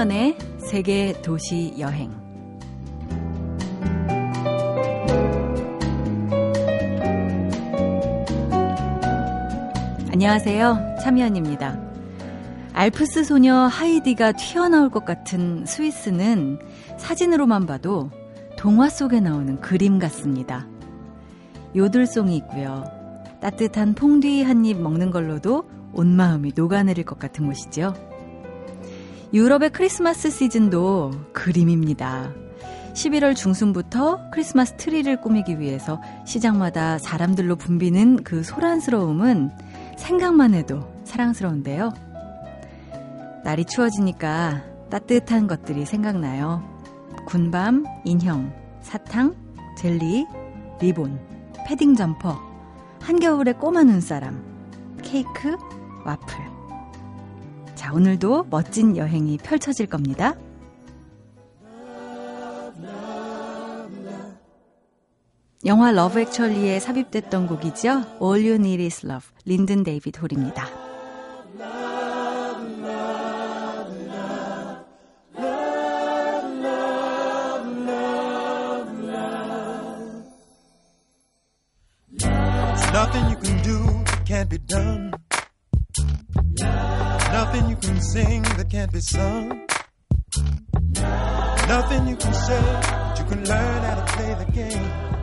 참여연의 세계 도시 여행. 안녕하세요. 참여연입니다. 알프스 소녀 하이디가 튀어나올 것 같은 스위스는 사진으로만 봐도 동화 속에 나오는 그림 같습니다. 요들송이 있고요. 따뜻한 퐁듀 한입 먹는 걸로도 온 마음이 녹아내릴 것 같은 곳이죠. 유럽의 크리스마스 시즌도 그림입니다. 11월 중순부터 크리스마스 트리를 꾸미기 위해서 시장마다 사람들로 붐비는 그 소란스러움은 생각만 해도 사랑스러운데요. 날이 추워지니까 따뜻한 것들이 생각나요. 군밤, 인형, 사탕, 젤리, 리본, 패딩 점퍼, 한겨울의 꼬마 눈사람, 케이크, 와플. 자, 오늘도 멋진 여행이 펼쳐질 겁니다. 영화 Love Actually에 삽입됐던 곡이죠. All You Need Is Love, 린든 데이비드 홀입니다. Can't be sung. Nothing you can say that you can learn how to play the game.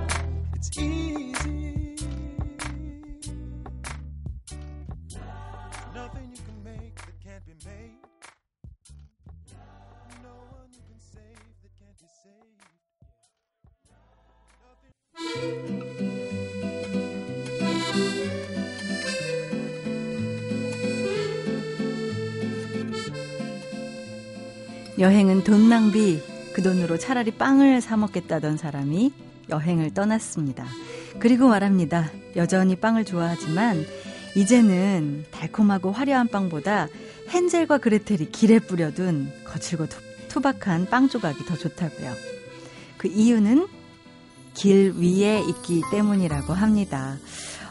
돈으로 차라리 빵을 사 먹겠다던 사람이 여행을 떠났습니다. 그리고 말합니다. 여전히 빵을 좋아하지만 이제는 달콤하고 화려한 빵보다 헨젤과 그레텔이 길에 뿌려둔 거칠고 투박한 빵 조각이 더 좋다고요. 그 이유는 길 위에 있기 때문이라고 합니다.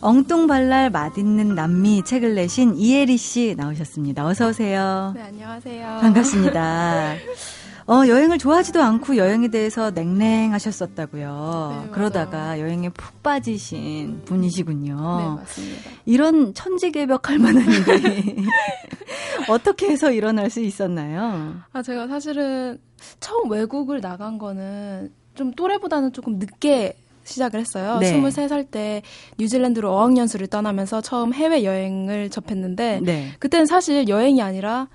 엉뚱발랄 맛있는 남미 책을 내신 이혜리 씨 나오셨습니다. 어서 오세요. 네, 안녕하세요. 반갑습니다. 어, 여행을 좋아하지도 않고 여행에 대해서 냉랭하셨었다고요. 네, 그러다가 여행에 푹 빠지신 분이시군요. 네, 맞습니다. 이런 천지개벽할 만한 일이 어떻게 해서 일어날 수 있었나요? 아, 제가 사실은 처음 외국을 나간 거는 좀 또래보다는 조금 늦게 시작을 했어요. 네. 23살 때 뉴질랜드로 어학연수를 떠나면서 처음 해외 여행을 접했는데 네. 그때는 사실 여행이 아니라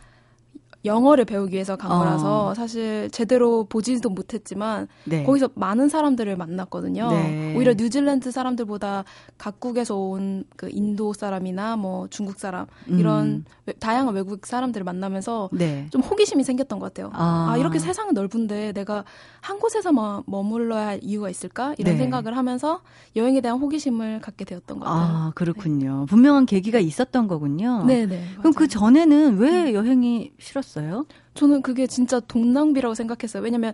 영어를 배우기 위해서 간 어. 거라서 사실 제대로 보지도 못했지만 네. 거기서 많은 사람들을 만났거든요. 네. 오히려 뉴질랜드 사람들보다 각국에서 온 그 인도 사람이나 뭐 중국 사람 이런 음. 외, 다양한 외국 사람들을 만나면서 네. 좀 호기심이 생겼던 것 같아요. 아. 아. 이렇게 세상은 넓은데 내가 한 곳에서만 머물러야 할 이유가 있을까 이런 네. 생각을 하면서 여행에 대한 호기심을 갖게 되었던 것 같아요. 아 그렇군요. 분명한 계기가 있었던 거군요. 네네. 네, 그럼 그 전에는 왜 여행이 싫었어요? 저는 그게 진짜 동낭비라고 생각했어요. 왜냐면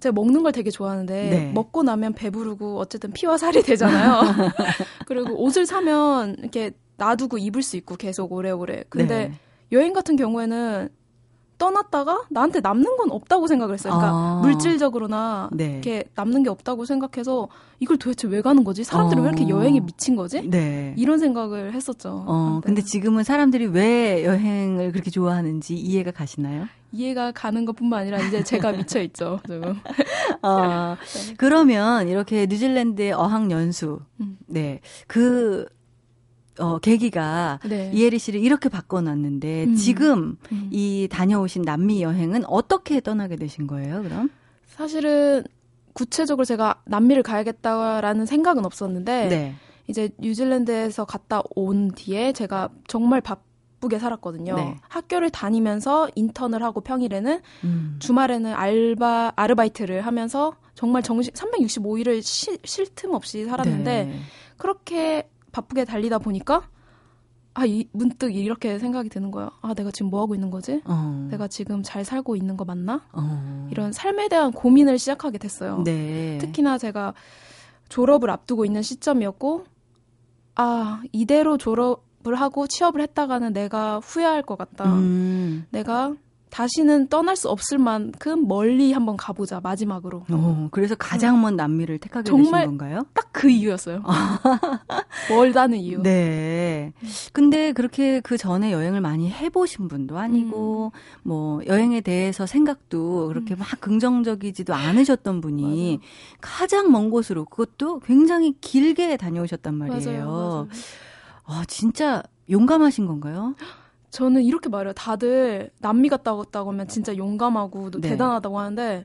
제가 먹는 걸 되게 좋아하는데 네. 먹고 나면 배부르고 어쨌든 피와 살이 되잖아요. 그리고 옷을 사면 이렇게 놔두고 입을 수 있고 계속 오래오래. 근데 네. 여행 같은 경우에는 떠났다가 나한테 남는 건 없다고 생각을 했어요. 그러니까 아. 물질적으로나 네. 이렇게 남는 게 없다고 생각해서 이걸 도대체 왜 가는 거지? 사람들은 어. 왜 이렇게 어. 여행에 미친 거지? 네. 이런 생각을 했었죠. 어, 근데 지금은 사람들이 왜 여행을 그렇게 좋아하는지 이해가 가시나요? 이해가 가는 것뿐만 아니라 이제 제가 미쳐 있죠. 지금. 어, 네. 그러면 이렇게 뉴질랜드의 어학 연수, 음. 네, 그 어, 계기가 네. 이혜리 씨를 이렇게 바꿔놨는데 음. 지금 음. 이 다녀오신 남미 여행은 어떻게 떠나게 되신 거예요, 그럼? 사실은 구체적으로 제가 남미를 가야겠다라는 생각은 없었는데 네. 이제 뉴질랜드에서 갔다 온 뒤에 제가 정말 바쁘게 살았거든요. 네. 학교를 다니면서 인턴을 하고 평일에는 음. 주말에는 알바 아르바이트를 하면서 정말 정신 365일을 쉴 틈 없이 살았는데 네. 그렇게 바쁘게 달리다 보니까 아, 이, 문득 이렇게 생각이 드는 거예요. 아, 내가 지금 뭐 하고 있는 거지? 어. 내가 지금 잘 살고 있는 거 맞나? 어. 이런 삶에 대한 고민을 시작하게 됐어요. 네. 특히나 제가 졸업을 앞두고 있는 시점이었고, 아, 이대로 졸업을 하고 취업을 했다가는 내가 후회할 것 같다. 음. 내가 다시는 떠날 수 없을 만큼 멀리 한번 가보자 마지막으로. 어, 그래서 가장 먼 남미를 택하게 정말 되신 건가요? 딱 그 이유였어요. 멀다는 이유. 네. 근데 그렇게 그 전에 여행을 많이 해보신 분도 아니고 음. 뭐 여행에 대해서 생각도 그렇게 음. 막 긍정적이지도 않으셨던 분이. 가장 먼 곳으로 그것도 굉장히 길게 다녀오셨단 말이에요. 맞아요. 맞아요. 아 진짜 용감하신 건가요? 저는 이렇게 말해요. 다들 남미 갔다 왔다고 하면 진짜 용감하고 네. 대단하다고 하는데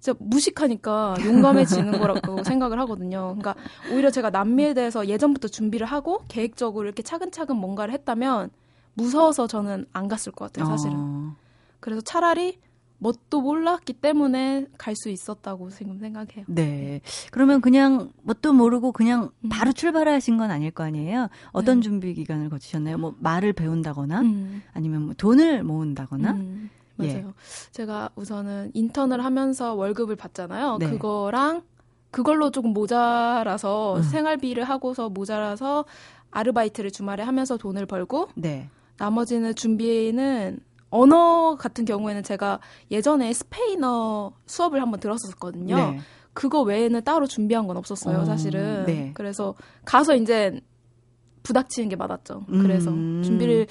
진짜 무식하니까 용감해지는 거라고 생각을 하거든요. 그러니까 오히려 제가 남미에 대해서 예전부터 준비를 하고 계획적으로 이렇게 차근차근 뭔가를 했다면 무서워서 저는 안 갔을 것 같아요, 사실은. 어. 그래서 차라리 뭣도 몰랐기 때문에 갈 수 있었다고 지금 생각해요. 네. 그러면 그냥 뭣도 모르고 그냥 음. 바로 출발하신 건 아닐 거 아니에요? 어떤 네. 준비 기간을 거치셨나요? 뭐 말을 배운다거나 음. 아니면 뭐 돈을 모은다거나? 음. 맞아요. 예. 제가 우선은 인턴을 하면서 월급을 받잖아요. 네. 그거랑 그걸로 조금 모자라서 음. 생활비를 하고서 모자라서 아르바이트를 주말에 하면서 돈을 벌고 네. 나머지는 준비는 언어 같은 경우에는 제가 예전에 스페인어 수업을 한번 들었었거든요. 네. 그거 외에는 따로 준비한 건 없었어요, 어, 사실은. 네. 그래서 가서 이제 부닥치는 게 맞았죠. 그래서 음. 준비를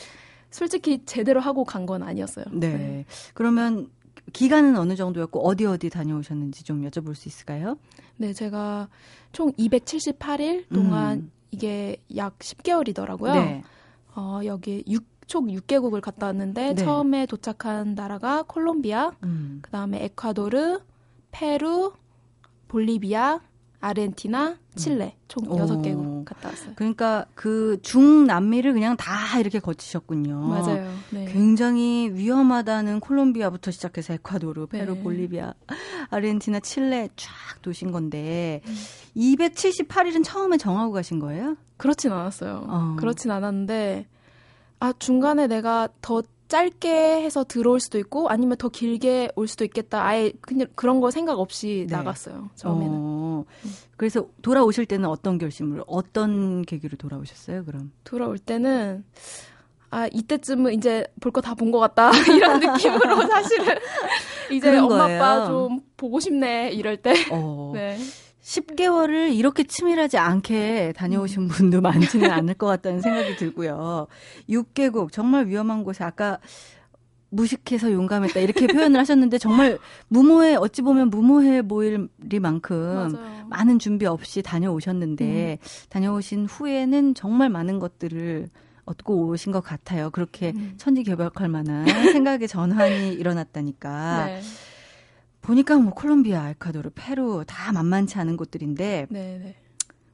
솔직히 제대로 하고 간 건 아니었어요. 네. 네. 그러면 기간은 어느 정도였고 어디 어디 다녀오셨는지 좀 여쭤볼 수 있을까요? 네, 제가 총 278일 동안 음. 이게 약 10개월이더라고요. 네. 어, 여기 6, 총 6개국을 갔다 왔는데 네. 처음에 도착한 나라가 콜롬비아, 음. 그다음에 에콰도르, 페루, 볼리비아, 아르헨티나, 칠레 총 오. 6개국 갔다 왔어요. 그러니까 그 중남미를 그냥 다 이렇게 거치셨군요. 맞아요. 네. 굉장히 위험하다는 콜롬비아부터 시작해서 에콰도르, 페루, 네. 볼리비아, 아르헨티나, 칠레 쫙 도신 건데 음. 278일은 처음에 정하고 가신 거예요? 그렇진 않았어요. 어. 그렇진 않았는데 아 중간에 내가 더 짧게 해서 들어올 수도 있고 아니면 더 길게 올 수도 있겠다. 아예 그냥 그런 거 생각 없이 네. 나갔어요. 처음에는. 어, 그래서 돌아오실 때는 어떤 결심을 어떤 계기로 돌아오셨어요? 그럼 돌아올 때는 아 이때쯤은 이제 볼 거 다 본 것 같다 이런 느낌으로 사실은 이제 엄마 거예요. 아빠 좀 보고 싶네 이럴 때. 어. 네. 10개월을 이렇게 치밀하지 않게 다녀오신 분도 많지는 않을 것 같다는 생각이 들고요. 6개국 정말 위험한 곳에 아까 무식해서 용감했다 이렇게 표현을 하셨는데 정말 무모해 어찌 보면 무모해 보일리만큼 많은 준비 없이 다녀오셨는데 음. 다녀오신 후에는 정말 많은 것들을 얻고 오신 것 같아요. 그렇게 음. 천지개벽할 만한 생각의 전환이 일어났다니까. 네. 보니까 뭐 콜롬비아, 알카도르, 페루 다 만만치 않은 곳들인데 네네. 네.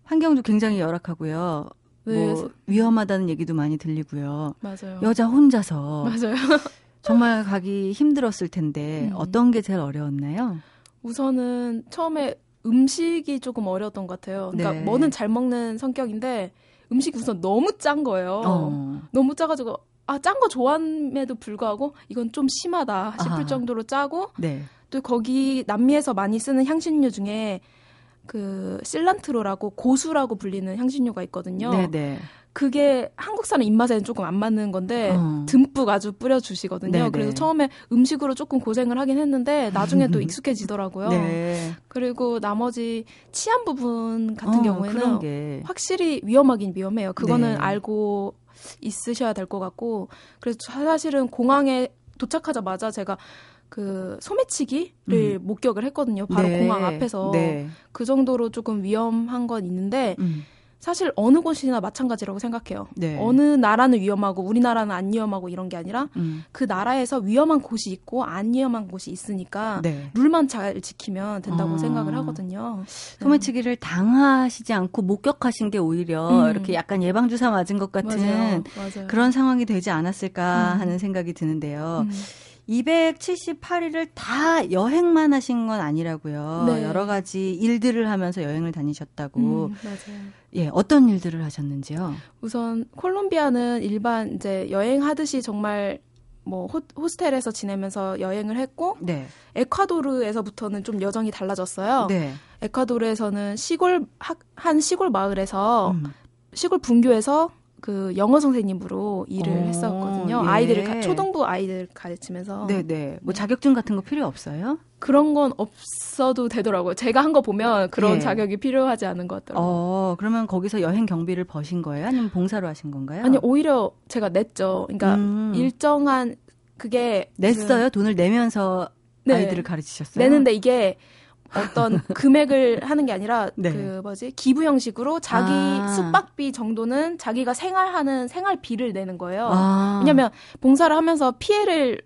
환경도 굉장히 열악하고요. 네. 뭐 위험하다는 얘기도 많이 들리고요. 맞아요. 여자 혼자서 맞아요. 정말 가기 힘들었을 텐데 음. 어떤 게 제일 어려웠나요? 우선은 처음에 음식이 조금 어려웠던 것 같아요. 그러니까 네. 뭐는 잘 먹는 성격인데 음식이 우선 너무 짠 거예요. 어. 너무 짜가지고 아 짠 거 좋아함에도 불구하고 이건 좀 심하다 싶을 아하. 정도로 짜고 네. 또 거기 남미에서 많이 쓰는 향신료 중에 그 실란트로라고 고수라고 불리는 향신료가 있거든요. 네네. 네. 그게 한국 사람 입맛에는 조금 안 맞는 건데 어. 듬뿍 아주 뿌려 주시거든요. 네네. 그래서 처음에 음식으로 조금 고생을 하긴 했는데 나중에 또 익숙해지더라고요. 네. 그리고 나머지 치안 부분 같은 어, 경우에는 확실히 위험하긴 위험해요. 그거는 네. 알고 있으셔야 될 것 같고 그래서 사실은 공항에 도착하자마자 제가 그 소매치기를 음. 목격을 했거든요. 바로 네. 공항 앞에서 네. 그 정도로 조금 위험한 건 있는데 음. 사실 어느 곳이나 마찬가지라고 생각해요. 네. 어느 나라는 위험하고 우리나라는 안 위험하고 이런 게 아니라 음. 그 나라에서 위험한 곳이 있고 안 위험한 곳이 있으니까 네. 룰만 잘 지키면 된다고 어. 생각을 하거든요. 소매치기를 네. 당하시지 않고 목격하신 게 오히려 음. 이렇게 약간 예방 주사 맞은 것 같은 맞아요. 맞아요. 그런 상황이 되지 않았을까 음. 하는 생각이 드는데요. 음. 278일을 다 여행만 하신 건 아니라고요. 네. 여러 가지 일들을 하면서 여행을 다니셨다고. 음, 맞아요. 예, 어떤 일들을 하셨는지요? 우선 콜롬비아는 일반 이제 여행하듯이 정말 뭐 호, 스텔에서 지내면서 여행을 했고 네. 에콰도르에서부터는 좀 여정이 달라졌어요. 네. 에콰도르에서는 시골 학, 한 시골 마을에서 음. 시골 분교에서 그 영어 선생님으로 일을 오, 했었거든요. 예. 아이들을 가, 초등부 아이들 가르치면서. 네네. 뭐 네. 자격증 같은 거 필요 없어요? 그런 건 없어도 되더라고요. 제가 한 거 보면 그런 예. 자격이 필요하지 않은 것 같더라고요. 어, 그러면 거기서 여행 경비를 버신 거예요? 아니면 봉사로 하신 건가요? 아니, 오히려 제가 냈죠. 그러니까 음. 일정한 그게 냈어요? 그, 돈을 내면서 네. 아이들을 가르치셨어요? 내는데 이게 어떤 금액을 하는 게 아니라 네. 그 뭐지 기부 형식으로 자기 아. 숙박비 정도는 자기가 생활하는 생활비를 내는 거예요. 아. 왜냐하면 봉사를 하면서 피해를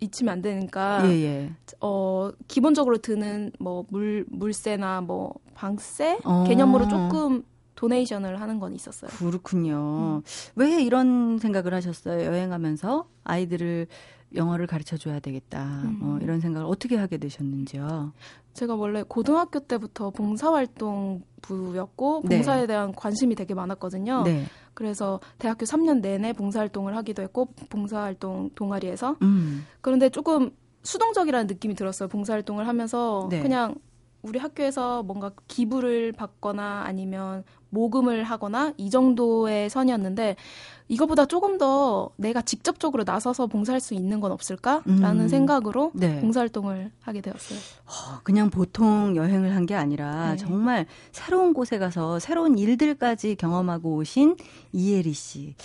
잊히면 안 되니까 예, 예. 어 기본적으로 드는 뭐 물 물세나 뭐 방세 어. 개념으로 조금 도네이션을 하는 건 있었어요. 그렇군요. 음. 왜 이런 생각을 하셨어요? 여행하면서 아이들을 영어를 가르쳐 줘야 되겠다. 음. 뭐 이런 생각을 어떻게 하게 되셨는지요? 제가 원래 고등학교 때부터 봉사활동부였고 네. 봉사에 대한 관심이 되게 많았거든요. 네. 그래서 대학교 3년 내내 봉사활동을 하기도 했고 봉사활동 동아리에서 음. 그런데 조금 수동적이라는 느낌이 들었어요. 봉사활동을 하면서 네. 그냥 우리 학교에서 뭔가 기부를 받거나 아니면 모금을 하거나 이 정도의 선이었는데 이거보다 조금 더 내가 직접적으로 나서서 봉사할 수 있는 건 없을까라는 음. 생각으로 네. 봉사활동을 하게 되었어요. 어, 그냥 보통 여행을 한 게 아니라 네. 정말 새로운 곳에 가서 새로운 일들까지 경험하고 오신 이혜리 씨.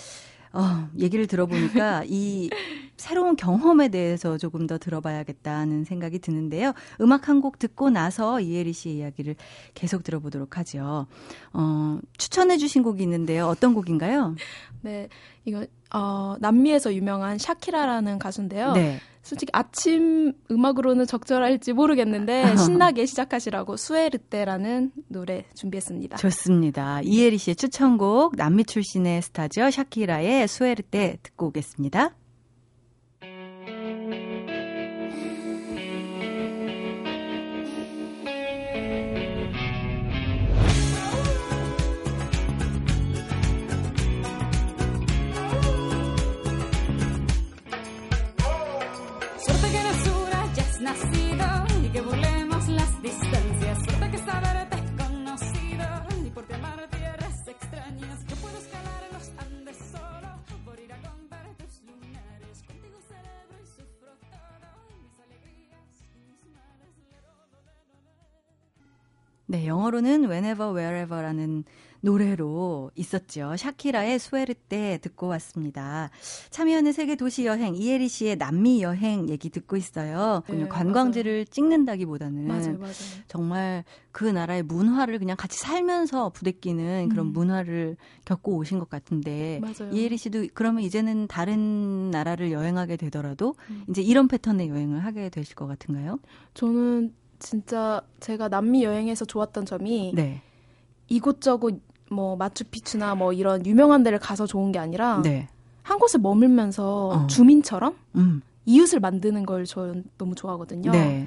어, 얘기를 들어보니까 이 새로운 경험에 대해서 조금 더 들어봐야겠다는 생각이 드는데요. 음악 한 곡 듣고 나서 이혜리 씨의 이야기를 계속 들어보도록 하죠. 어, 추천해 주신 곡이 있는데요. 어떤 곡인가요? 네, 이거 어, 남미에서 유명한 샤키라라는 가수인데요. 네. 솔직히 아침 음악으로는 적절할지 모르겠는데 신나게 시작하시라고 수에르테라는 노래 준비했습니다. 좋습니다. 이혜리 씨의 추천곡 남미 출신의 스타죠. 샤키라의 수에르테 듣고 오겠습니다. 네, 영어로는 Whenever, Wherever라는 노래로 있었죠. 샤키라의 스웨르 때 듣고 왔습니다. 참여하는 세계 도시 여행 이혜리 씨의 남미 여행 얘기 듣고 있어요. 네, 관광지를 맞아요. 찍는다기보다는 맞아요, 맞아요. 정말 그 나라의 문화를 그냥 같이 살면서 부대끼는 그런 음. 문화를 겪고 오신 것 같은데. 이혜리 씨도 그러면 이제는 다른 나라를 여행하게 되더라도 음. 이제 이런 패턴의 여행을 하게 되실 것 같은가요? 저는 진짜 제가 남미 여행에서 좋았던 점이 네. 이곳저곳 뭐 마추픽추나 뭐 이런 유명한 데를 가서 좋은 게 아니라 네. 한 곳에 머물면서 어. 주민처럼 음. 이웃을 만드는 걸 저는 너무 좋아하거든요. 네.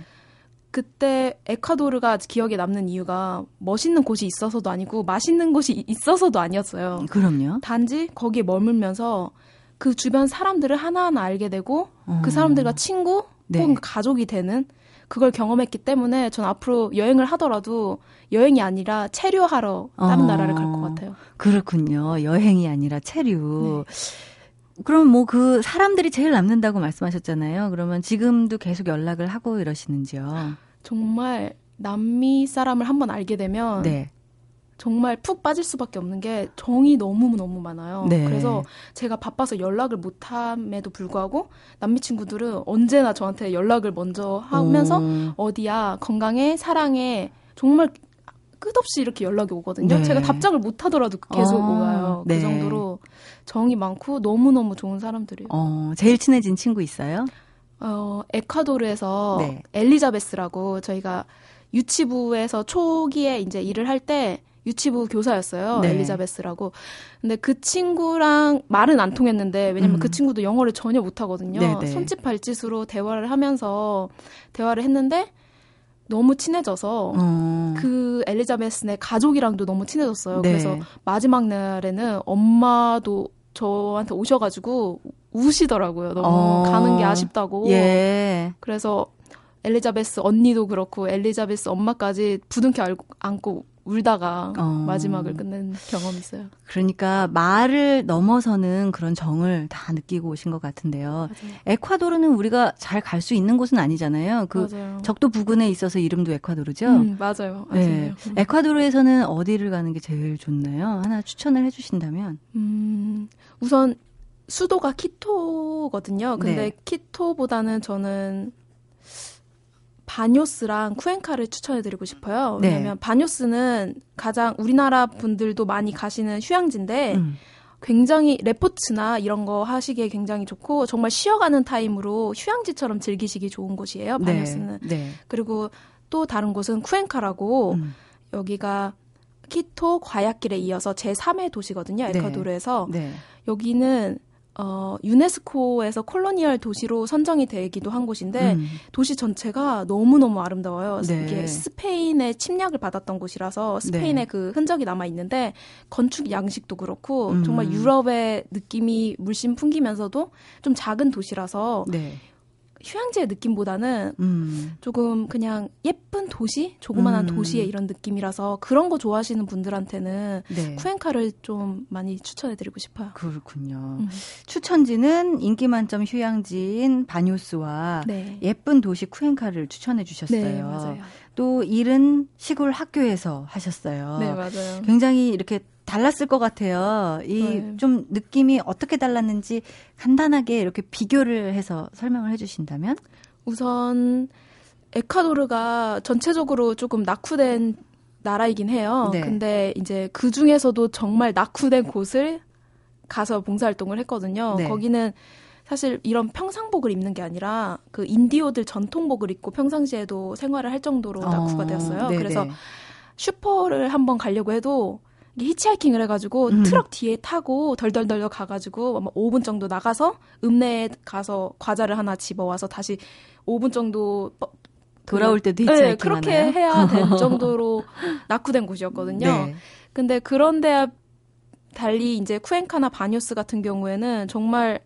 그때 에콰도르가 기억에 남는 이유가 멋있는 곳이 있어서도 아니고 맛있는 곳이 있어서도 아니었어요. 그럼요. 단지 거기에 머물면서 그 주변 사람들을 하나하나 알게 되고 어. 그 사람들과 친구 네. 혹은 가족이 되는 그걸 경험했기 때문에 전 앞으로 여행을 하더라도 여행이 아니라 체류하러 다른 어, 나라를 갈 것 같아요. 그렇군요. 여행이 아니라 체류. 네. 그럼 뭐 그 사람들이 제일 남는다고 말씀하셨잖아요. 그러면 지금도 계속 연락을 하고 이러시는지요? 정말 남미 사람을 한번 알게 되면 네. 정말 푹 빠질 수밖에 없는 게 정이 너무 너무 많아요. 네. 그래서 제가 바빠서 연락을 못함에도 불구하고 남미 친구들은 언제나 저한테 연락을 먼저 하면서 오. 어디야 건강해 사랑해 정말 끝없이 이렇게 연락이 오거든요. 네. 제가 답장을 못 하더라도 계속 어, 오가요. 그 네. 정도로 정이 많고 너무 너무 좋은 사람들이에요. 어, 제일 친해진 친구 있어요? 어, 에콰도르에서 네. 엘리자베스라고 저희가 유치부에서 초기에 이제 일을 할때 유치부 교사였어요. 네. 엘리자베스라고. 근데 그 친구랑 말은 안 통했는데 왜냐면 그 음. 그 친구도 영어를 전혀 못 하거든요. 네네. 네. 손짓 발짓으로 대화를 하면서 대화를 했는데 너무 친해져서 어. 그 엘리자베스네 가족이랑도 너무 친해졌어요. 네. 그래서 마지막 날에는 엄마도 저한테 오셔가지고 우시더라고요. 너무 어. 가는 게 아쉽다고. 예. 그래서 엘리자베스 언니도 그렇고 엘리자베스 엄마까지 부둥켜 안고 울다가 어. 마지막을 끝낸 경험이 있어요. 그러니까 말을 넘어서는 그런 정을 다 느끼고 오신 것 같은데요. 맞아요. 에콰도르는 우리가 잘 갈 수 있는 곳은 아니잖아요. 그 맞아요. 적도 부근에 있어서 이름도 에콰도르죠. 음, 맞아요. 네. 음. 에콰도르에서는 어디를 가는 게 제일 좋나요? 하나 추천을 해주신다면? 음, 우선 수도가 키토거든요. 근데 네. 키토보다는 저는 바뇨스랑 쿠엔카를 추천해드리고 싶어요. 네. 왜냐하면 네. 바뇨스는 가장 우리나라 분들도 많이 가시는 휴양지인데 음. 굉장히 레포츠나 이런 거 하시기에 굉장히 좋고 정말 쉬어가는 타임으로 휴양지처럼 즐기시기 좋은 곳이에요. 네. 바뇨스는. 네. 네. 그리고 또 다른 곳은 쿠엔카라고 음. 여기가 키토 과야킬에 이어서 제3의 도시거든요. 네. 에콰도르에서. 여기는 어, 유네스코에서 colonial 도시로 선정이 되기도 한 곳인데 음. 도시 전체가 너무너무 아름다워요. 네. 이게 스페인의 침략을 받았던 곳이라서 스페인의 네. 그 흔적이 남아 있는데 건축 양식도 그렇고 음. 정말 유럽의 느낌이 물씬 풍기면서도 좀 작은 도시라서 네. 휴양지의 느낌보다는 음. 조금 그냥 예쁜 도시, 조그만한 음. 도시의 이런 느낌이라서 그런 거 좋아하시는 분들한테는 네. 쿠엔카를 좀 많이 추천해드리고 싶어요. 그렇군요. 음. 추천지는 인기 만점 휴양지인 바뉴스와 네. 예쁜 도시 쿠엔카를 추천해 주셨어요. 네, 맞아요. 또 일은 시골 학교에서 하셨어요. 네, 맞아요. 굉장히 이렇게 달랐을 것 같아요. 이좀 네. 느낌이 어떻게 달랐는지 간단하게 이렇게 비교를 해서 설명을 해주신다면? 우선 에콰도르가 전체적으로 조금 낙후된 나라이긴 해요. 네. 근데 이제 그 중에서도 정말 낙후된 곳을 가서 봉사활동을 했거든요. 네. 거기는 사실 이런 평상복을 입는 게 아니라 그 인디오들 전통복을 입고 평상시에도 생활을 할 정도로 낙후가 어, 되었어요. 네 그래서 슈퍼를 한번 가려고 해도 히치하이킹을 해가지고 음. 트럭 뒤에 타고 덜덜덜 가가지고 아마 5분 정도 나가서 읍내에 가서 과자를 하나 집어와서 다시 5분 정도 돌아올 때도 히치하이킹 네, 그렇게 해야 될 정도로 낙후된 곳이었거든요. 네. 근데 그런데 달리 이제 쿠엔카나 바뇨스 같은 경우에는 정말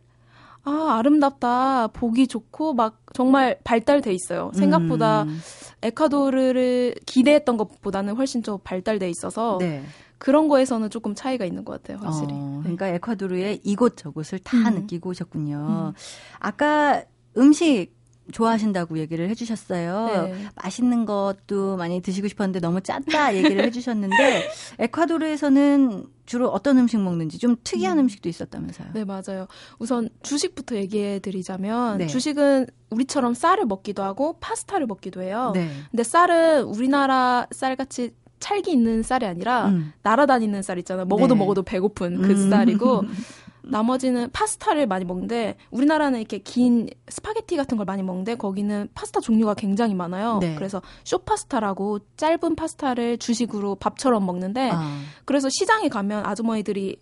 아 아름답다 보기 좋고 막 정말 발달돼 있어요. 생각보다 음. 에콰도르를 기대했던 것보다는 훨씬 좀 발달돼 있어서 네. 그런 거에서는 조금 차이가 있는 것 같아요, 확실히. 어, 그러니까 에콰도르의 이곳저곳을 다 음. 느끼고 오셨군요. 음. 아까 음식 좋아하신다고 얘기를 해주셨어요. 네. 맛있는 것도 많이 드시고 싶었는데 너무 짰다 얘기를 해주셨는데 에콰도르에서는 주로 어떤 음식 먹는지 좀 특이한 음. 식도 있었다면서요? 네 맞아요. 우선 주식부터 얘기해 드리자면 네. 주식은 우리처럼 쌀을 먹기도 하고 파스타를 먹기도 해요. 네. 근데 쌀은 우리나라 쌀 같이 찰기 있는 쌀이 아니라 음. 날아다니는 쌀 있잖아요. 먹어도 네. 먹어도 배고픈 그 음. 쌀이고 나머지는 파스타를 많이 먹는데 우리나라는 이렇게 긴 스파게티 같은 걸 많이 먹는데 거기는 파스타 종류가 굉장히 많아요. 네. 그래서 쇼파스타라고 짧은 파스타를 주식으로 밥처럼 먹는데 아. 그래서 시장에 가면 아주머니들이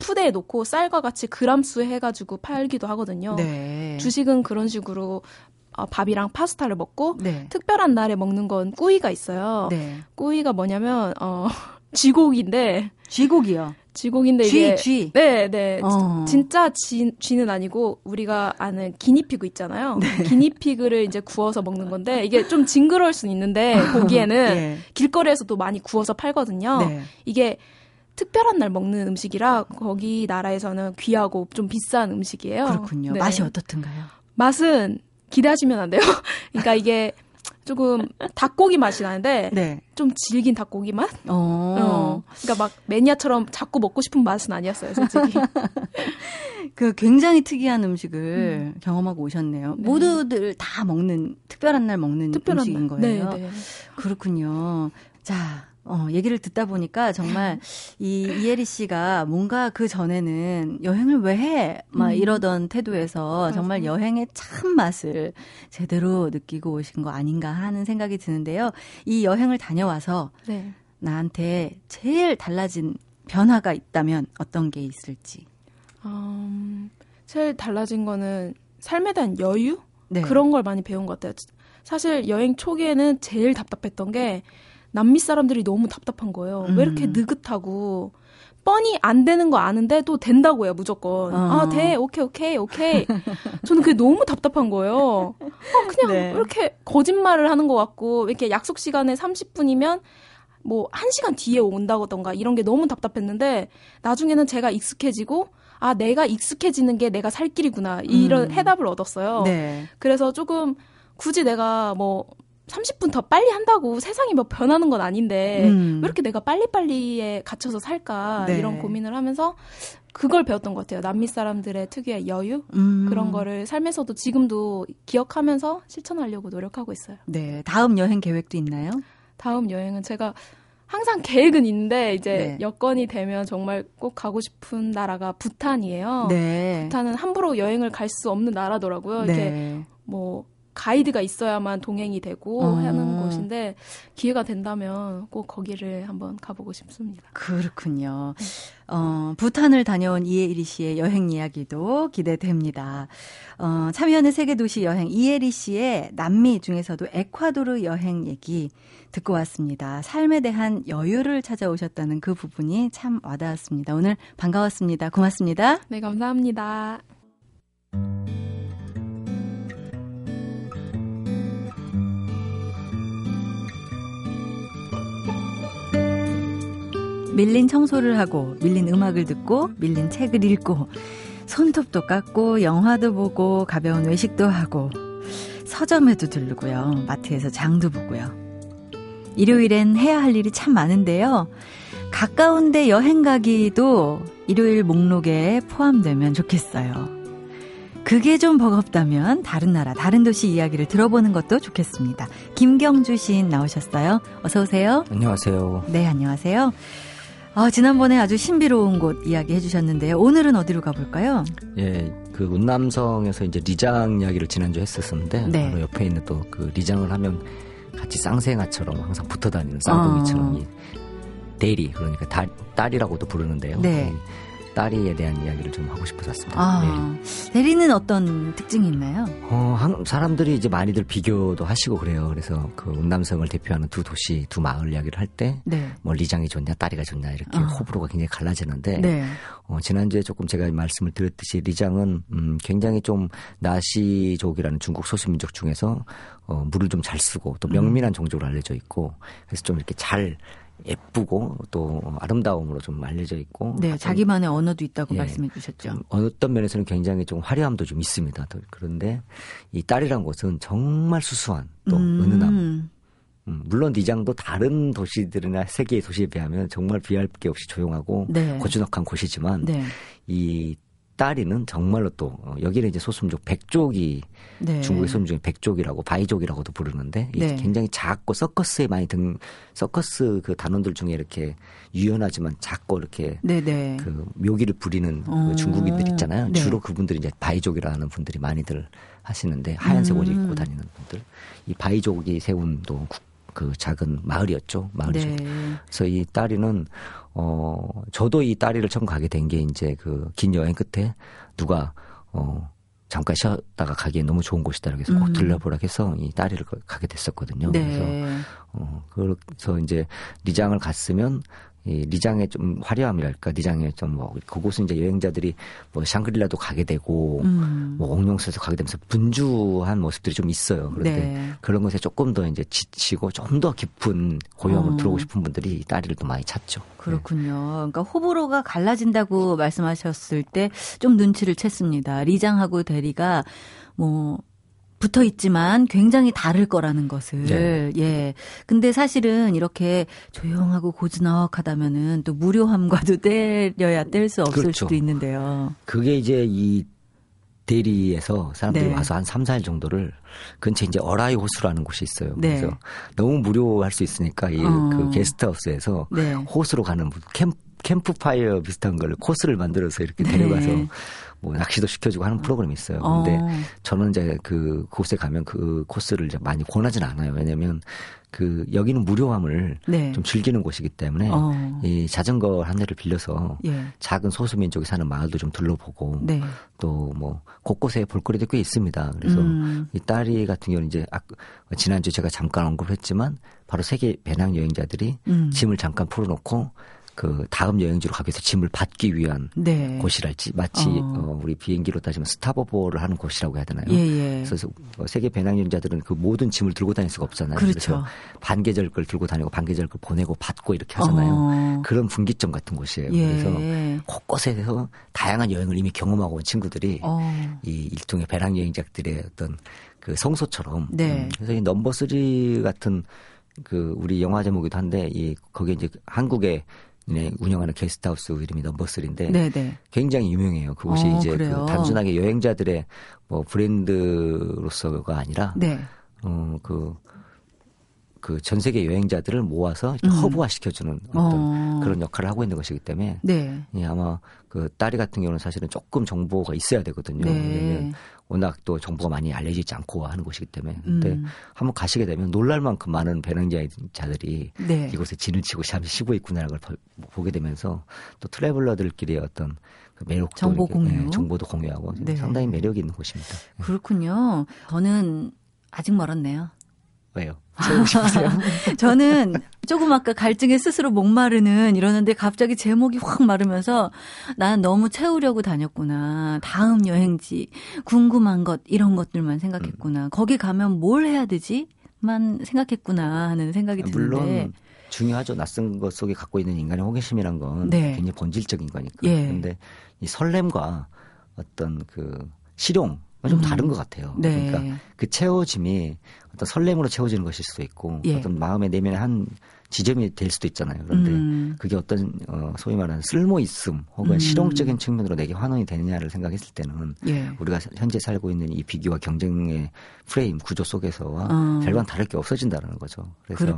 푸대에 놓고 쌀과 같이 그람수 해가지고 팔기도 하거든요. 네. 주식은 그런 식으로 어, 밥이랑 파스타를 먹고 네. 특별한 날에 먹는 건 cuy가 있어요. 네. cuy가 뭐냐면 어 쥐고기인데 쥐고기요. 쥐고기인데 쥐, 이게 쥐. 네, 네. 어. 진짜 쥐, 쥐는 아니고 우리가 아는 기니피그 있잖아요. 네. 기니피그를 이제 구워서 먹는 건데 이게 좀 징그러울 수는 있는데 보기에는 네. 길거리에서도 많이 구워서 팔거든요. 네. 이게 특별한 날 먹는 음식이라 거기 나라에서는 귀하고 좀 비싼 음식이에요. 그렇군요. 네. 맛이 어떻든가요? 맛은 기대하시면 안 돼요. 그러니까 이게 조금 닭고기 맛이 나는데 네. 좀 질긴 닭고기 맛? 어. 어. 그러니까 막 매니아처럼 자꾸 먹고 싶은 맛은 아니었어요, 솔직히. 그 굉장히 특이한 음식을 음. 경험하고 오셨네요. 네. 모두들 다 먹는 특별한 날 먹는 특별한 음식인 날. 거예요. 네, 네. 그렇군요. 자, 어, 얘기를 듣다 보니까 정말 이 이혜리 씨가 뭔가 그 전에는 여행을 왜 해? 막 음. 이러던 태도에서 맞아. 정말 여행의 참 맛을 제대로 느끼고 오신 거 아닌가 하는 생각이 드는데요. 이 여행을 다녀와서 네. 나한테 제일 달라진 변화가 있다면 어떤 게 있을지. 음, 제일 달라진 거는 삶에 대한 여유? 네. 그런 걸 많이 배운 것 같아요. 사실 여행 초기에는 제일 답답했던 게 남미 사람들이 너무 답답한 거예요. 음. 왜 이렇게 음. 느긋하고 뻔히 안 되는 거 아는데 또 된다고 해요, 무조건. 어. 아, 돼. 오케이, 오케이, 오케이. 저는 그게 너무 답답한 거예요. 어, 그냥 네. 이렇게 거짓말을 하는 것 같고, 이렇게 약속 시간에 30분이면 뭐, 한 시간 뒤에 온다던가 이런 게 너무 답답했는데, 나중에는 제가 익숙해지고, 아, 내가 익숙해지는 게 내가 살 길이구나. 이런 음. 해답을 얻었어요. 네. 그래서 조금 굳이 내가 뭐 30분 더 빨리 한다고 세상이 뭐 변하는 건 아닌데 음. 왜 이렇게 내가 빨리빨리에 갇혀서 살까 네. 이런 고민을 하면서 그걸 배웠던 것 같아요. 남미 사람들의 특유의 여유 음. 그런 거를 삶에서도 지금도 기억하면서 실천하려고 노력하고 있어요. 네, 다음 여행 계획도 있나요? 다음 여행은 제가 항상 계획은 있는데 이제 네. 여건이 되면 정말 꼭 가고 싶은 나라가 부탄이에요. 네. 부탄은 함부로 여행을 갈 수 없는 나라더라고요. 네. 이렇게 뭐 가이드가 있어야만 동행이 되고 어. 하는 곳인데 기회가 된다면 꼭 거기를 한번 가보고 싶습니다. 그렇군요. 어, 부탄을 다녀온 이혜리 씨의 여행 이야기도 기대됩니다. 어, 참여하는 세계 도시 여행 이혜리 씨의 남미 중에서도 에콰도르 여행 얘기 듣고 왔습니다. 삶에 대한 여유를 찾아오셨다는 그 부분이 참 와닿았습니다. 오늘 반가웠습니다. 고맙습니다. 네, 감사합니다. 밀린 청소를 하고 밀린 음악을 듣고 밀린 책을 읽고 손톱도 깎고 영화도 보고 가벼운 외식도 하고 서점에도 들르고요. 마트에서 장도 보고요. 일요일엔 해야 할 일이 참 많은데요. 가까운데 여행 가기도 일요일 목록에 포함되면 좋겠어요. 그게 좀 버겁다면 다른 나라, 다른 도시 이야기를 들어보는 것도 좋겠습니다. 김경주 시인 나오셨어요. 어서 오세요. 안녕하세요. 네, 안녕하세요. 아, 지난번에 아주 신비로운 곳 이야기 해주셨는데요. 오늘은 어디로 가볼까요? 예, 그 운남성에서 이제 리장 이야기를 지난주에 했었었는데 네. 바로 옆에 있는 또 그 리장을 하면 같이 쌍생아처럼 항상 붙어 다니는 쌍둥이처럼 어. 이 대리 그러니까 달, 딸이라고도 부르는데요. 네. 딸이에 대한 이야기를 좀 하고 싶어서 왔습니다. 아, 네. 대리는 어떤 특징이 있나요? 어, 한, 사람들이 이제 많이들 비교도 하시고 그래요. 그래서 그 운남성을 대표하는 두 도시, 두 마을 이야기를 할 때, 네. 뭐 리장이 좋냐, 딸이가 좋냐 이렇게 어. 호불호가 굉장히 갈라지는데, 네. 어, 지난주에 조금 제가 말씀을 드렸듯이 리장은 음, 굉장히 좀 나시족이라는 중국 소수민족 중에서 어, 물을 좀 잘 쓰고 또 명민한 음. 종족으로 알려져 있고, 그래서 좀 이렇게 잘 예쁘고 또 아름다움으로 좀 알려져 있고. 네, 자기만의 언어도 있다고 예, 말씀해 주셨죠. 어떤 면에서는 굉장히 좀 화려함도 좀 있습니다. 그런데 이 딸이란 곳은 정말 수수한 또 음. 은은함. 음, 물론 니장도 다른 도시들이나 세계의 도시에 비하면 정말 비할 게 없이 조용하고 네. 고즈넉한 곳이지만 네. 이 따리는 정말로 또 어, 여기는 이제 소수민족 백족이 네. 중국의 소수민 중에 백족이라고 바이족이라고도 부르는데 네. 굉장히 작고 서커스에 많이 등 서커스 그 단원들 중에 이렇게 유연하지만 작고 이렇게 네네. 네. 그 묘기를 부리는 그 어. 중국인들 있잖아요. 네. 주로 그분들이 이제 바이족이라는 분들이 많이들 하시는데 하얀색 옷 음. 입고 다니는 분들 이 바이족이 세운 또 그 작은 마을이었죠. 마을이죠. 네. 그래서 이 딸이는 어, 저도 이 딸이를 처음 가게 된 게 이제 그 긴 여행 끝에 누가 어, 잠깐 쉬었다가 가기에 너무 좋은 곳이다. 그래서 꼭 음. 들려보라 해서 이 딸이를 가게 됐었거든요. 네. 그래서 어, 그래서 이제 리장을 갔으면 이 리장의 좀 화려함이랄까 리장의 좀뭐 그곳은 이제 여행자들이 뭐 샹그릴라도 가게 되고 음. 뭐 옥룡수에서 가게 되면서 분주한 모습들이 좀 있어요. 그런데 네. 그런 것에 조금 더 이제 지치고 좀 더 깊은 고요함을 어. 들어오고 싶은 분들이 딸이를 또 많이 찾죠. 그렇군요. 네. 그러니까 호불호가 갈라진다고 말씀하셨을 때 좀 눈치를 챘습니다. 리장하고 대리가 뭐 붙어 있지만 굉장히 다를 거라는 것을 네. 예. 근데 사실은 이렇게 조용하고 고즈넉하다면은 또 무료함과도 때려야 뗄 수 없을 그렇죠. 수도 있는데요. 그게 이제 이 대리에서 사람들이 네. 와서 한 3, 4일 정도를 근처에 이제 어라이 호수라는 곳이 있어요. 네. 그래서 너무 무료할 수 있으니까 이그 어. 게스트하우스에서 네. 호수로 가는 캠 캠프파이어 비슷한 걸 코스를 만들어서 이렇게 네. 데려가서 뭐 낚시도 시켜주고 하는 프로그램이 있어요. 근데 어. 저는 이제 그 곳에 가면 그 코스를 이제 많이 권하진 않아요. 왜냐면 그 여기는 무료함을 네. 좀 즐기는 곳이기 때문에 어. 이 자전거 한 대를 빌려서 예. 작은 소수민족이 사는 마을도 좀 둘러보고 네. 또뭐 곳곳에 볼거리도 꽤 있습니다. 그래서 음. 이 딸이 같은 경우는 이제 아, 지난주 제가 잠깐 언급했지만 바로 세계 배낭 여행자들이 음. 짐을 잠깐 풀어놓고 그 다음 여행지로 가기 위해서 짐을 받기 위한 네. 곳이랄지 마치 어. 어, 우리 비행기로 따지면 스타버버를 하는 곳이라고 해야 되나요? 예, 예. 그래서 뭐 세계 배낭여행자들은 그 모든 짐을 들고 다닐 수가 없잖아요. 그렇죠. 그래서 반계절 걸 들고 다니고 반계절 걸 보내고 받고 이렇게 하잖아요. 어. 그런 분기점 같은 곳이에요. 예. 그래서 곳곳에서 다양한 여행을 이미 경험하고 온 친구들이 어. 이 일종의 배낭여행자들의 어떤 그 성소처럼 네. 음, 그래서 이 넘버 쓰리 같은 그 우리 영화 제목이기도 한데 이 거기에 이제 한국에 네, 운영하는 게스트하우스 이름이 넘버3인데 네네. 굉장히 유명해요. 그곳이 어, 이제 그 단순하게 여행자들의 뭐 브랜드로서가 아니라 네. 어 그 그 전 세계 여행자들을 모아서 음. 허브화 시켜주는 어떤 어. 그런 역할을 하고 있는 것이기 때문에 네. 예, 아마 그 딸이 같은 경우는 사실은 조금 정보가 있어야 되거든요. 네. 왜냐면 워낙 또 정보가 많이 알려지지 않고 하는 곳이기 때문에. 근데 음. 한번 가시게 되면 놀랄 만큼 많은 배낭자들이 네. 이곳에 진을 치고 잠시 쉬고 있구나라는 걸 보게 되면서 또 트래블러들끼리의 어떤 그 매력도 정보 공유, 네, 정보도 공유하고 네. 상당히 매력이 있는 곳입니다. 네. 그렇군요. 저는 아직 멀었네요. 왜요? 채우고 싶으세요? 저는 조금 아까 갈증에 스스로 목마르는 이러는데 갑자기 제목이 확 마르면서 난 너무 채우려고 다녔구나. 다음 여행지, 궁금한 것, 이런 것들만 생각했구나. 음. 거기 가면 뭘 해야 되지? 만 생각했구나 하는 생각이 드는데. 물론 중요하죠. 낯선 것 속에 갖고 있는 인간의 호기심이란 건 네. 굉장히 본질적인 거니까. 예. 근데 이 설렘과 어떤 그 실용 좀 음. 다른 것 같아요. 네. 그러니까 그 채워짐이 어떤 설렘으로 채워지는 것일 수도 있고 예. 어떤 마음의 내면의 한 지점이 될 수도 있잖아요. 그런데 음. 그게 어떤 어, 소위 말하는 쓸모 있음 혹은 음. 실용적인 측면으로 내게 환원이 되느냐를 생각했을 때는 예. 우리가 현재 살고 있는 이 비교와 경쟁의 프레임 구조 속에서와 어. 별반 다를 게 없어진다는 거죠. 그래서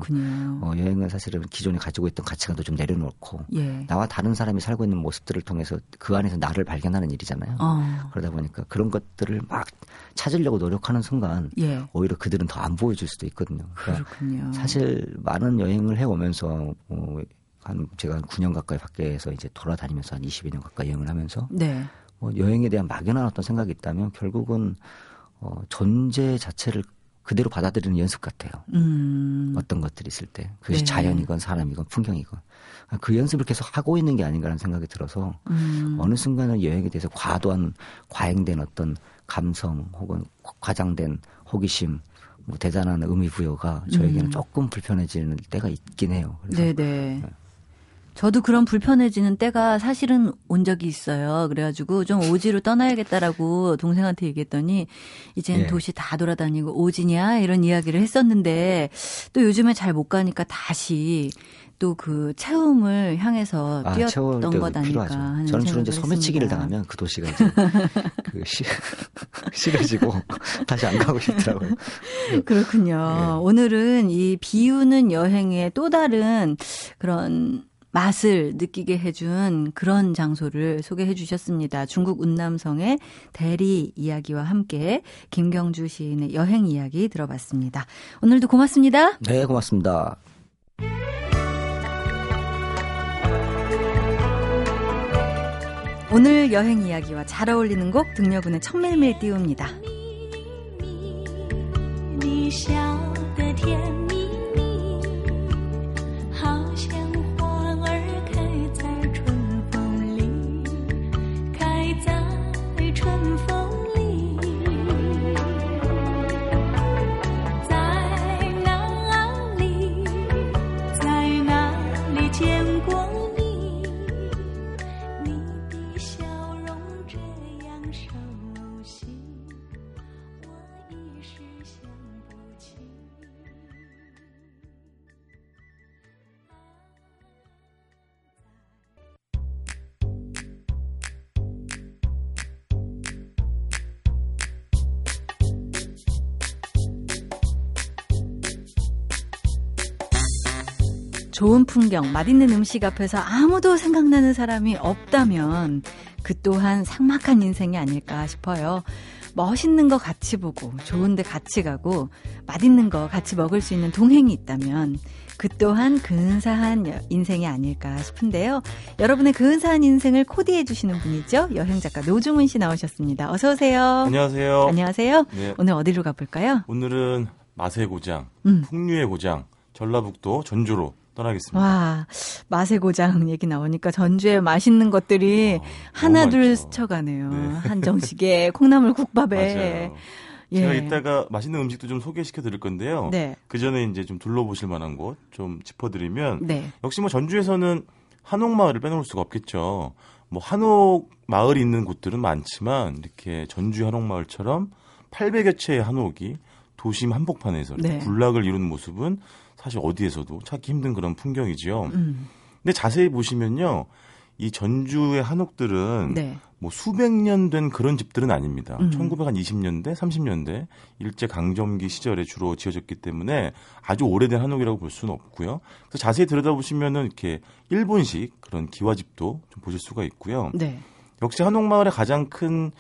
어, 여행은 사실은 기존에 가지고 있던 가치관도 좀 내려놓고 예. 나와 다른 사람이 살고 있는 모습들을 통해서 그 안에서 나를 발견하는 일이잖아요. 어. 그러다 보니까 그런 것들을 막 찾으려고 노력하는 순간 예. 오히려 그들은 더안 보여줄 수도 있거든요. 그러니까 그렇군요. 사실 많은 여행을 해 오면서 어, 한 제가 한 9년 가까이 밖에서 이제 돌아다니면서 한 20여 년 가까이 여행을 하면서 네. 어, 여행에 대한 막연한 어떤 생각이 있다면 결국은 어, 존재 자체를 그대로 받아들이는 연습 같아요. 음. 어떤 것들이 있을 때. 그것이 네. 자연이건 사람이건 풍경이건. 그 연습을 계속 하고 있는 게 아닌가라는 생각이 들어서 음. 어느 순간은 여행에 대해서 과도한 과잉된 어떤 감성 혹은 과장된 호기심 뭐 대단한 의미 부여가 저에게는 음. 조금 불편해지는 때가 있긴 해요. 네네. 네. 저도 그런 불편해지는 때가 사실은 온 적이 있어요. 그래가지고 좀 오지로 떠나야겠다라고 동생한테 얘기했더니 이젠 예. 도시 다 돌아다니고 오지냐 이런 이야기를 했었는데 또 요즘에 잘 못 가니까 다시 또 그 체험을 향해서 아, 뛰었던 것 아닐까 하는 저는 주로 이제 소매치기를 당하면 그 도시가 이제 그 시, 싫어지고 다시 안 가고 싶더라고요. 그렇군요. 네. 오늘은 이 비우는 여행의 또 다른 그런 맛을 느끼게 해준 그런 장소를 소개해 주셨습니다. 중국 운남성의 대리 이야기와 함께 김경주 시인의 여행 이야기 들어봤습니다. 오늘도 고맙습니다. 네, 고맙습니다. 오늘 여행 이야기와 잘 어울리는 곡 등려군의 천밀밀 띄웁니다. 좋은 풍경, 맛있는 음식 앞에서 아무도 생각나는 사람이 없다면 그 또한 삭막한 인생이 아닐까 싶어요. 멋있는 거 같이 보고, 좋은데 같이 가고, 맛있는 거 같이 먹을 수 있는 동행이 있다면 그 또한 근사한 인생이 아닐까 싶은데요. 여러분의 근사한 인생을 코디해 주시는 분이죠. 여행 작가 노중훈 씨 나오셨습니다. 어서 오세요. 안녕하세요. 안녕하세요. 네. 오늘 어디로 가볼까요? 오늘은 맛의 고장, 음. 풍류의 고장, 전라북도 전주로 떠나겠습니다. 와, 맛의 고장 얘기 나오니까 전주에 맛있는 것들이 어, 하나 둘 스쳐가네요. 네. 한정식에 콩나물 국밥에. 예. 제가 이따가 맛있는 음식도 좀 소개시켜 드릴 건데요. 네. 그 전에 이제 좀 둘러보실 만한 곳 좀 짚어드리면 네. 역시 뭐 전주에서는 한옥 마을을 빼놓을 수가 없겠죠. 뭐 한옥 마을이 있는 곳들은 많지만 이렇게 전주 한옥 마을처럼 800여 채의 한옥이 도심 한복판에서 네. 군락을 이루는 모습은 사실 어디에서도 찾기 힘든 그런 풍경이지요. 음. 근데 자세히 보시면요. 이 전주의 한옥들은 네. 뭐 수백 년 된 그런 집들은 아닙니다. 음. 1920년대, 30년대 일제 강점기 시절에 주로 지어졌기 때문에 아주 오래된 한옥이라고 볼 수는 없고요. 그래서 자세히 들여다보시면은 이렇게 일본식 그런 기와집도 좀 보실 수가 있고요. 네. 역시 한옥마을의 가장 큰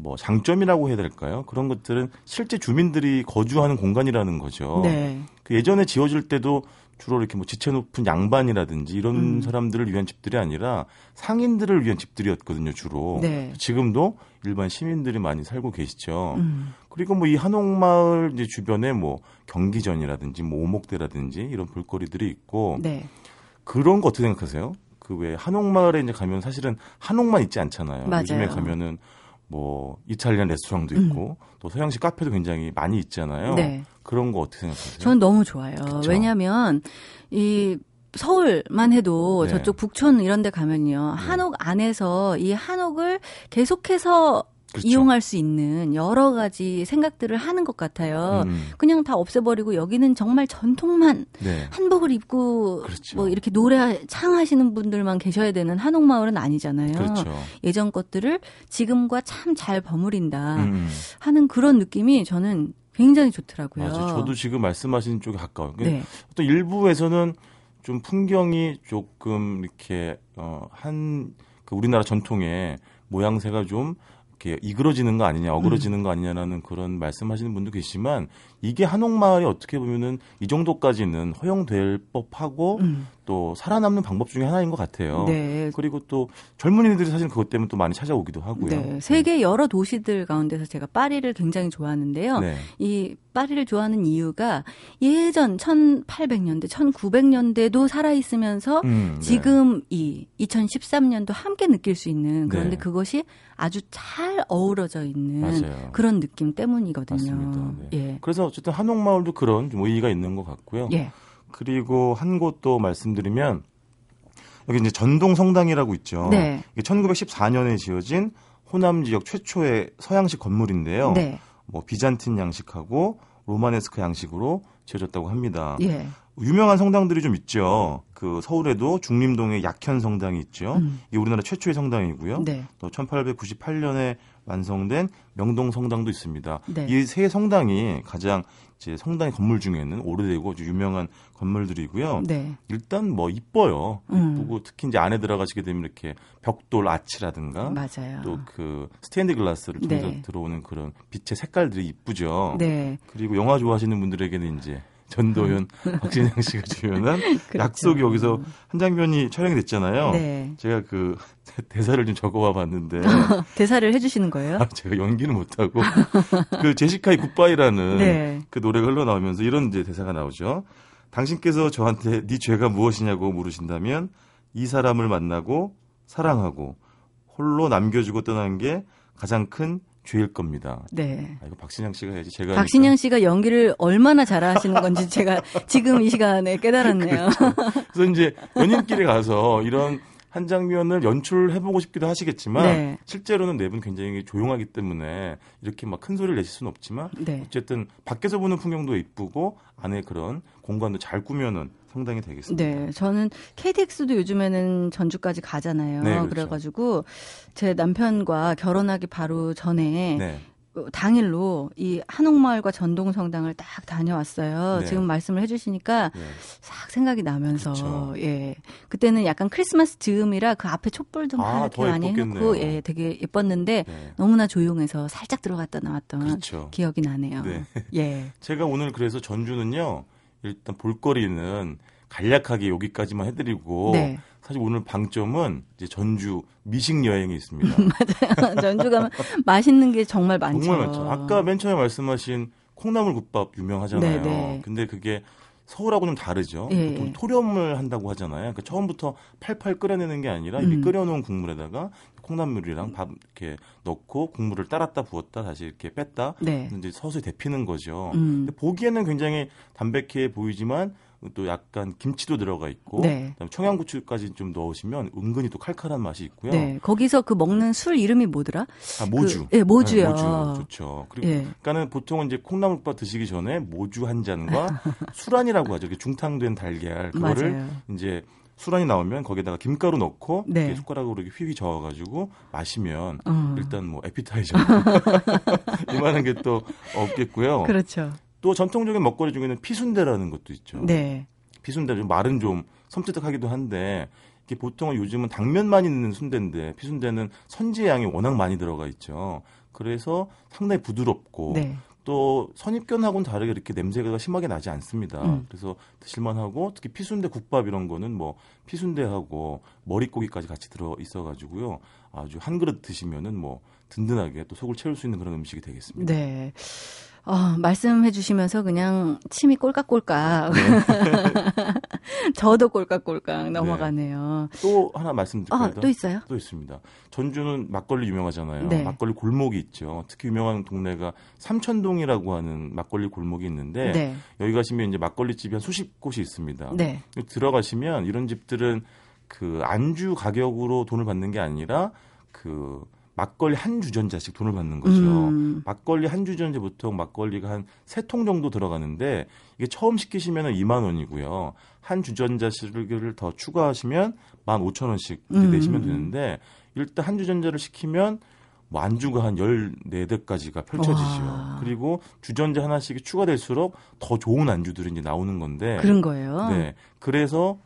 뭐 장점이라고 해야 될까요? 그런 것들은 실제 주민들이 거주하는 공간이라는 거죠. 네. 그 예전에 지어질 때도 주로 이렇게 뭐 지체 높은 양반이라든지 이런 음. 사람들을 위한 집들이 아니라 상인들을 위한 집들이었거든요, 주로. 네. 지금도 일반 시민들이 많이 살고 계시죠. 음. 그리고 뭐 이 한옥마을 이제 주변에 뭐 경기전이라든지 뭐 오목대라든지 이런 볼거리들이 있고 네. 그런 거 어떻게 생각하세요? 그 왜 한옥마을에 이제 가면 사실은 한옥만 있지 않잖아요. 맞아요. 요즘에 가면은 뭐 이탈리안 레스토랑도 있고 음. 또 서양식 카페도 굉장히 많이 있잖아요. 네. 그런 거 어떻게 생각하세요? 저는 너무 좋아요. 그쵸? 왜냐하면 이 서울만 해도 네. 저쪽 북촌 이런 데 가면요. 네. 한옥 안에서 이 한옥을 계속해서 그렇죠. 이용할 수 있는 여러 가지 생각들을 하는 것 같아요. 음. 그냥 다 없애버리고 여기는 정말 전통만 네. 한복을 입고 그렇죠. 뭐 이렇게 노래 창하시는 분들만 계셔야 되는 한옥 마을은 아니잖아요. 그렇죠. 예전 것들을 지금과 참 잘 버무린다 음. 하는 그런 느낌이 저는 굉장히 좋더라고요. 맞아요. 저도 지금 말씀하신 쪽에 가까워요. 네. 또 일부에서는 좀 풍경이 조금 이렇게 어한 그 우리나라 전통의 모양새가 좀 이렇게 이그러지는 거 아니냐, 어그러지는 음. 거 아니냐라는 그런 말씀하시는 분도 계시지만 이게 한옥마을이 어떻게 보면은 이 정도까지는 허용될 법하고 음. 또 살아남는 방법 중에 하나인 것 같아요. 네. 그리고 또 젊은이들이 사실 그것 때문에 또 많이 찾아오기도 하고요. 네. 세계 여러 도시들 가운데서 제가 파리를 굉장히 좋아하는데요. 네. 이 파리를 좋아하는 이유가 예전 1800년대, 1900년대도 살아 있으면서 음, 네. 지금 이 2013년도 함께 느낄 수 있는 그런데 네. 그것이 아주 잘 어우러져 있는 맞아요. 그런 느낌 때문이거든요. 네. 예. 그래서 어쨌든 한옥마을도 그런 좀 의의가 있는 것 같고요. 예. 그리고 한 곳 또 말씀드리면 여기 이제 전동 성당이라고 있죠. 네. 이게 1914년에 지어진 호남 지역 최초의 서양식 건물인데요. 네. 뭐 비잔틴 양식하고 로마네스크 양식으로 지어졌다고 합니다. 예. 유명한 성당들이 좀 있죠. 그 서울에도 중림동에 약현 성당이 있죠. 음. 이게 우리나라 최초의 성당이고요. 네. 또 1898년에 완성된 명동 성당도 있습니다. 네. 이세 성당이 가장 이제 성당의 건물 중에는 오래되고 아주 유명한 건물들이고요. 네. 일단 뭐 이뻐요. 음. 이쁘고 특히 이제 안에 들어가시게 되면 이렇게 벽돌 아치라든가 또 그 스테인드 글라스를 통해서 네. 들어오는 그런 빛의 색깔들이 이쁘죠. 네. 그리고 영화 좋아하시는 분들에게는 이제 전도연, 음. 박진영 씨가 주연한 그렇죠. 약속이 여기서 한 장면이 촬영이 됐잖아요. 네. 제가 그 대사를 좀 적어와 봤는데 대사를 해주시는 거예요? 아, 제가 연기는 못하고 그 제시카의 Goodbye라는 네. 그 노래가 흘러나오면서 이런 이제 대사가 나오죠. 당신께서 저한테 내 죄가 무엇이냐고 물으신다면 이 사람을 만나고 사랑하고 홀로 남겨두고 떠난 게 가장 큰 죄일 겁니다. 네. 아, 이거 박신양 씨가 해야지 제가. 박신양 씨가 연기를 얼마나 잘하시는 건지 제가 지금 이 시간에 깨달았네요. 그렇죠. 그래서 이제 연인끼리 가서 이런 한 장면을 연출해보고 싶기도 하시겠지만 네. 실제로는 네 분 굉장히 조용하기 때문에 이렇게 막 큰 소리를 내실 수는 없지만 네. 어쨌든 밖에서 보는 풍경도 이쁘고 안에 그런 공간도 잘 꾸며놓은 성당이 되겠습니다. 네, 저는 KTX도 요즘에는 전주까지 가잖아요. 네, 그렇죠. 그래가지고 제 남편과 결혼하기 바로 전에 네. 당일로 이 한옥마을과 전동성당을 딱 다녀왔어요. 네. 지금 말씀을 해주시니까 네. 싹 생각이 나면서 그렇죠. 예 그때는 약간 크리스마스 즈음이라 그 앞에 촛불 좀 아, 이렇게 많이 해놓고 예 되게 예뻤는데 네. 너무나 조용해서 살짝 들어갔다 나왔던 그렇죠. 기억이 나네요. 네. 예 제가 오늘 그래서 전주는요 일단 볼거리는 간략하게 여기까지만 해드리고 네. 사실 오늘 방점은 이제 전주 미식 여행이 있습니다. 맞아요. 전주 가면 맛있는 게 정말 많죠. 정말 많죠. 아까 맨 처음에 말씀하신 콩나물 국밥 유명하잖아요. 네네. 네. 근데 그게 서울하고 좀 다르죠. 예. 보통 토렴을 한다고 하잖아요. 그러니까 처음부터 팔팔 끓여내는 게 아니라 음. 끓여놓은 국물에다가 콩나물이랑 밥 이렇게 넣고 국물을 따랐다 부었다 다시 이렇게 뺐다 네. 이제 서서히 데피는 거죠. 음. 보기에는 굉장히 담백해 보이지만 또 약간 김치도 들어가 있고 네. 청양고추까지 좀 넣으시면 은근히 또 칼칼한 맛이 있고요. 네. 거기서 그 먹는 술 이름이 뭐더라? 아, 모주. 그, 예, 모주요. 네, 모주 좋죠. 그리고 예. 그러니까는 보통은 이제 콩나물밥 드시기 전에 모주 한 잔과 술안이라고 하죠. 중탕된 달걀 그거를 맞아요. 이제 술안이 나오면 거기다가 김가루 넣고 네. 숟가락으로 이렇게 휘휘 저어가지고 마시면 어. 일단 뭐 에피타이저 이만한 게 또 없겠고요. 그렇죠. 또 전통적인 먹거리 중에는 피순대라는 것도 있죠. 네. 피순대 좀 말은 좀 섬뜩하기도 한데 이게 보통은 요즘은 당면만 있는 순대인데 피순대는 선지 양이 워낙 많이 들어가 있죠. 그래서 상당히 부드럽고 네. 또 선입견하고는 다르게 이렇게 냄새가 심하게 나지 않습니다. 음. 그래서 드실만하고 특히 피순대 국밥 이런 거는 뭐 피순대하고 머릿고기까지 같이 들어 있어가지고요. 아주 한 그릇 드시면은 뭐 든든하게 또 속을 채울 수 있는 그런 음식이 되겠습니다. 네. 어, 말씀해 주시면서 그냥 침이 꼴깍꼴깍. 네. 저도 꼴깍꼴깍 넘어가네요. 네. 또 하나 말씀드릴까요? 아, 또 있어요? 또 있습니다. 전주는 막걸리 유명하잖아요. 네. 막걸리 골목이 있죠. 특히 유명한 동네가 삼천동이라고 하는 막걸리 골목이 있는데 네. 여기 가시면 이제 막걸리 집이 한 수십 곳이 있습니다. 네. 들어가시면 이런 집들은 그 안주 가격으로 돈을 받는 게 아니라 그 막걸리 한 주전자씩 돈을 받는 거죠. 음. 막걸리 한 주전자 보통 막걸리가 한 세 통 정도 들어가는데 이게 처음 시키시면 2만 원이고요. 한 주전자씩을 더 추가하시면 15,000원씩 음. 내시면 되는데 일단 한 주전자를 시키면 뭐 안주가 한 14대까지가 펼쳐지죠. 와. 그리고 주전자 하나씩이 추가될수록 더 좋은 안주들이 이제 나오는 건데. 그런 거예요. 네. 그래서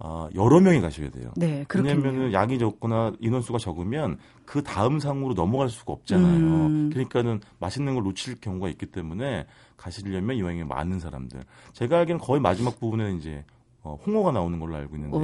어, 여러 명이 가셔야 돼요. 네, 왜냐하면 양이 적거나 인원수가 적으면 그 다음 상으로 넘어갈 수가 없잖아요. 음. 그러니까는 맛있는 걸 놓칠 경우가 있기 때문에 가시려면 이왕에 많은 사람들. 제가 알기에는 거의 마지막 부분에 이제 어, 홍어가 나오는 걸로 알고 있는데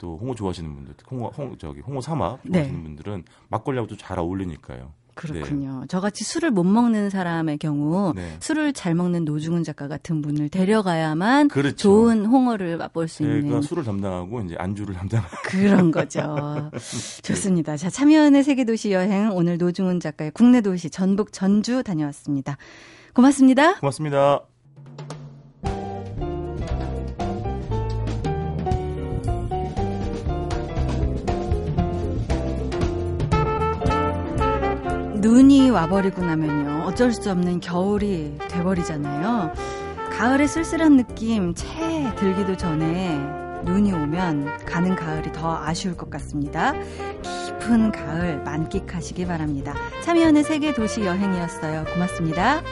또 홍어 좋아하시는 분들, 홍어, 홍 저기 홍어 삼합 네. 좋아하시는 네. 분들은 막걸리하고도 잘 어울리니까요. 그렇군요. 네. 저같이 술을 못 먹는 사람의 경우 네. 술을 잘 먹는 노중훈 작가 같은 분을 데려가야만 그렇죠. 좋은 홍어를 맛볼 수 있는. 제가 술을 담당하고 이제 안주를 담당하고 그런 거죠. 좋습니다. 자, 참여연의 세계 도시 여행 오늘 노중훈 작가의 국내 도시 전북 전주 다녀왔습니다. 고맙습니다. 고맙습니다. 눈이 와버리고 나면요. 어쩔 수 없는 겨울이 돼버리잖아요. 가을의 쓸쓸한 느낌 채 들기도 전에 눈이 오면 가는 가을이 더 아쉬울 것 같습니다. 깊은 가을 만끽하시기 바랍니다. 참여연의 세계 도시 여행이었어요. 고맙습니다.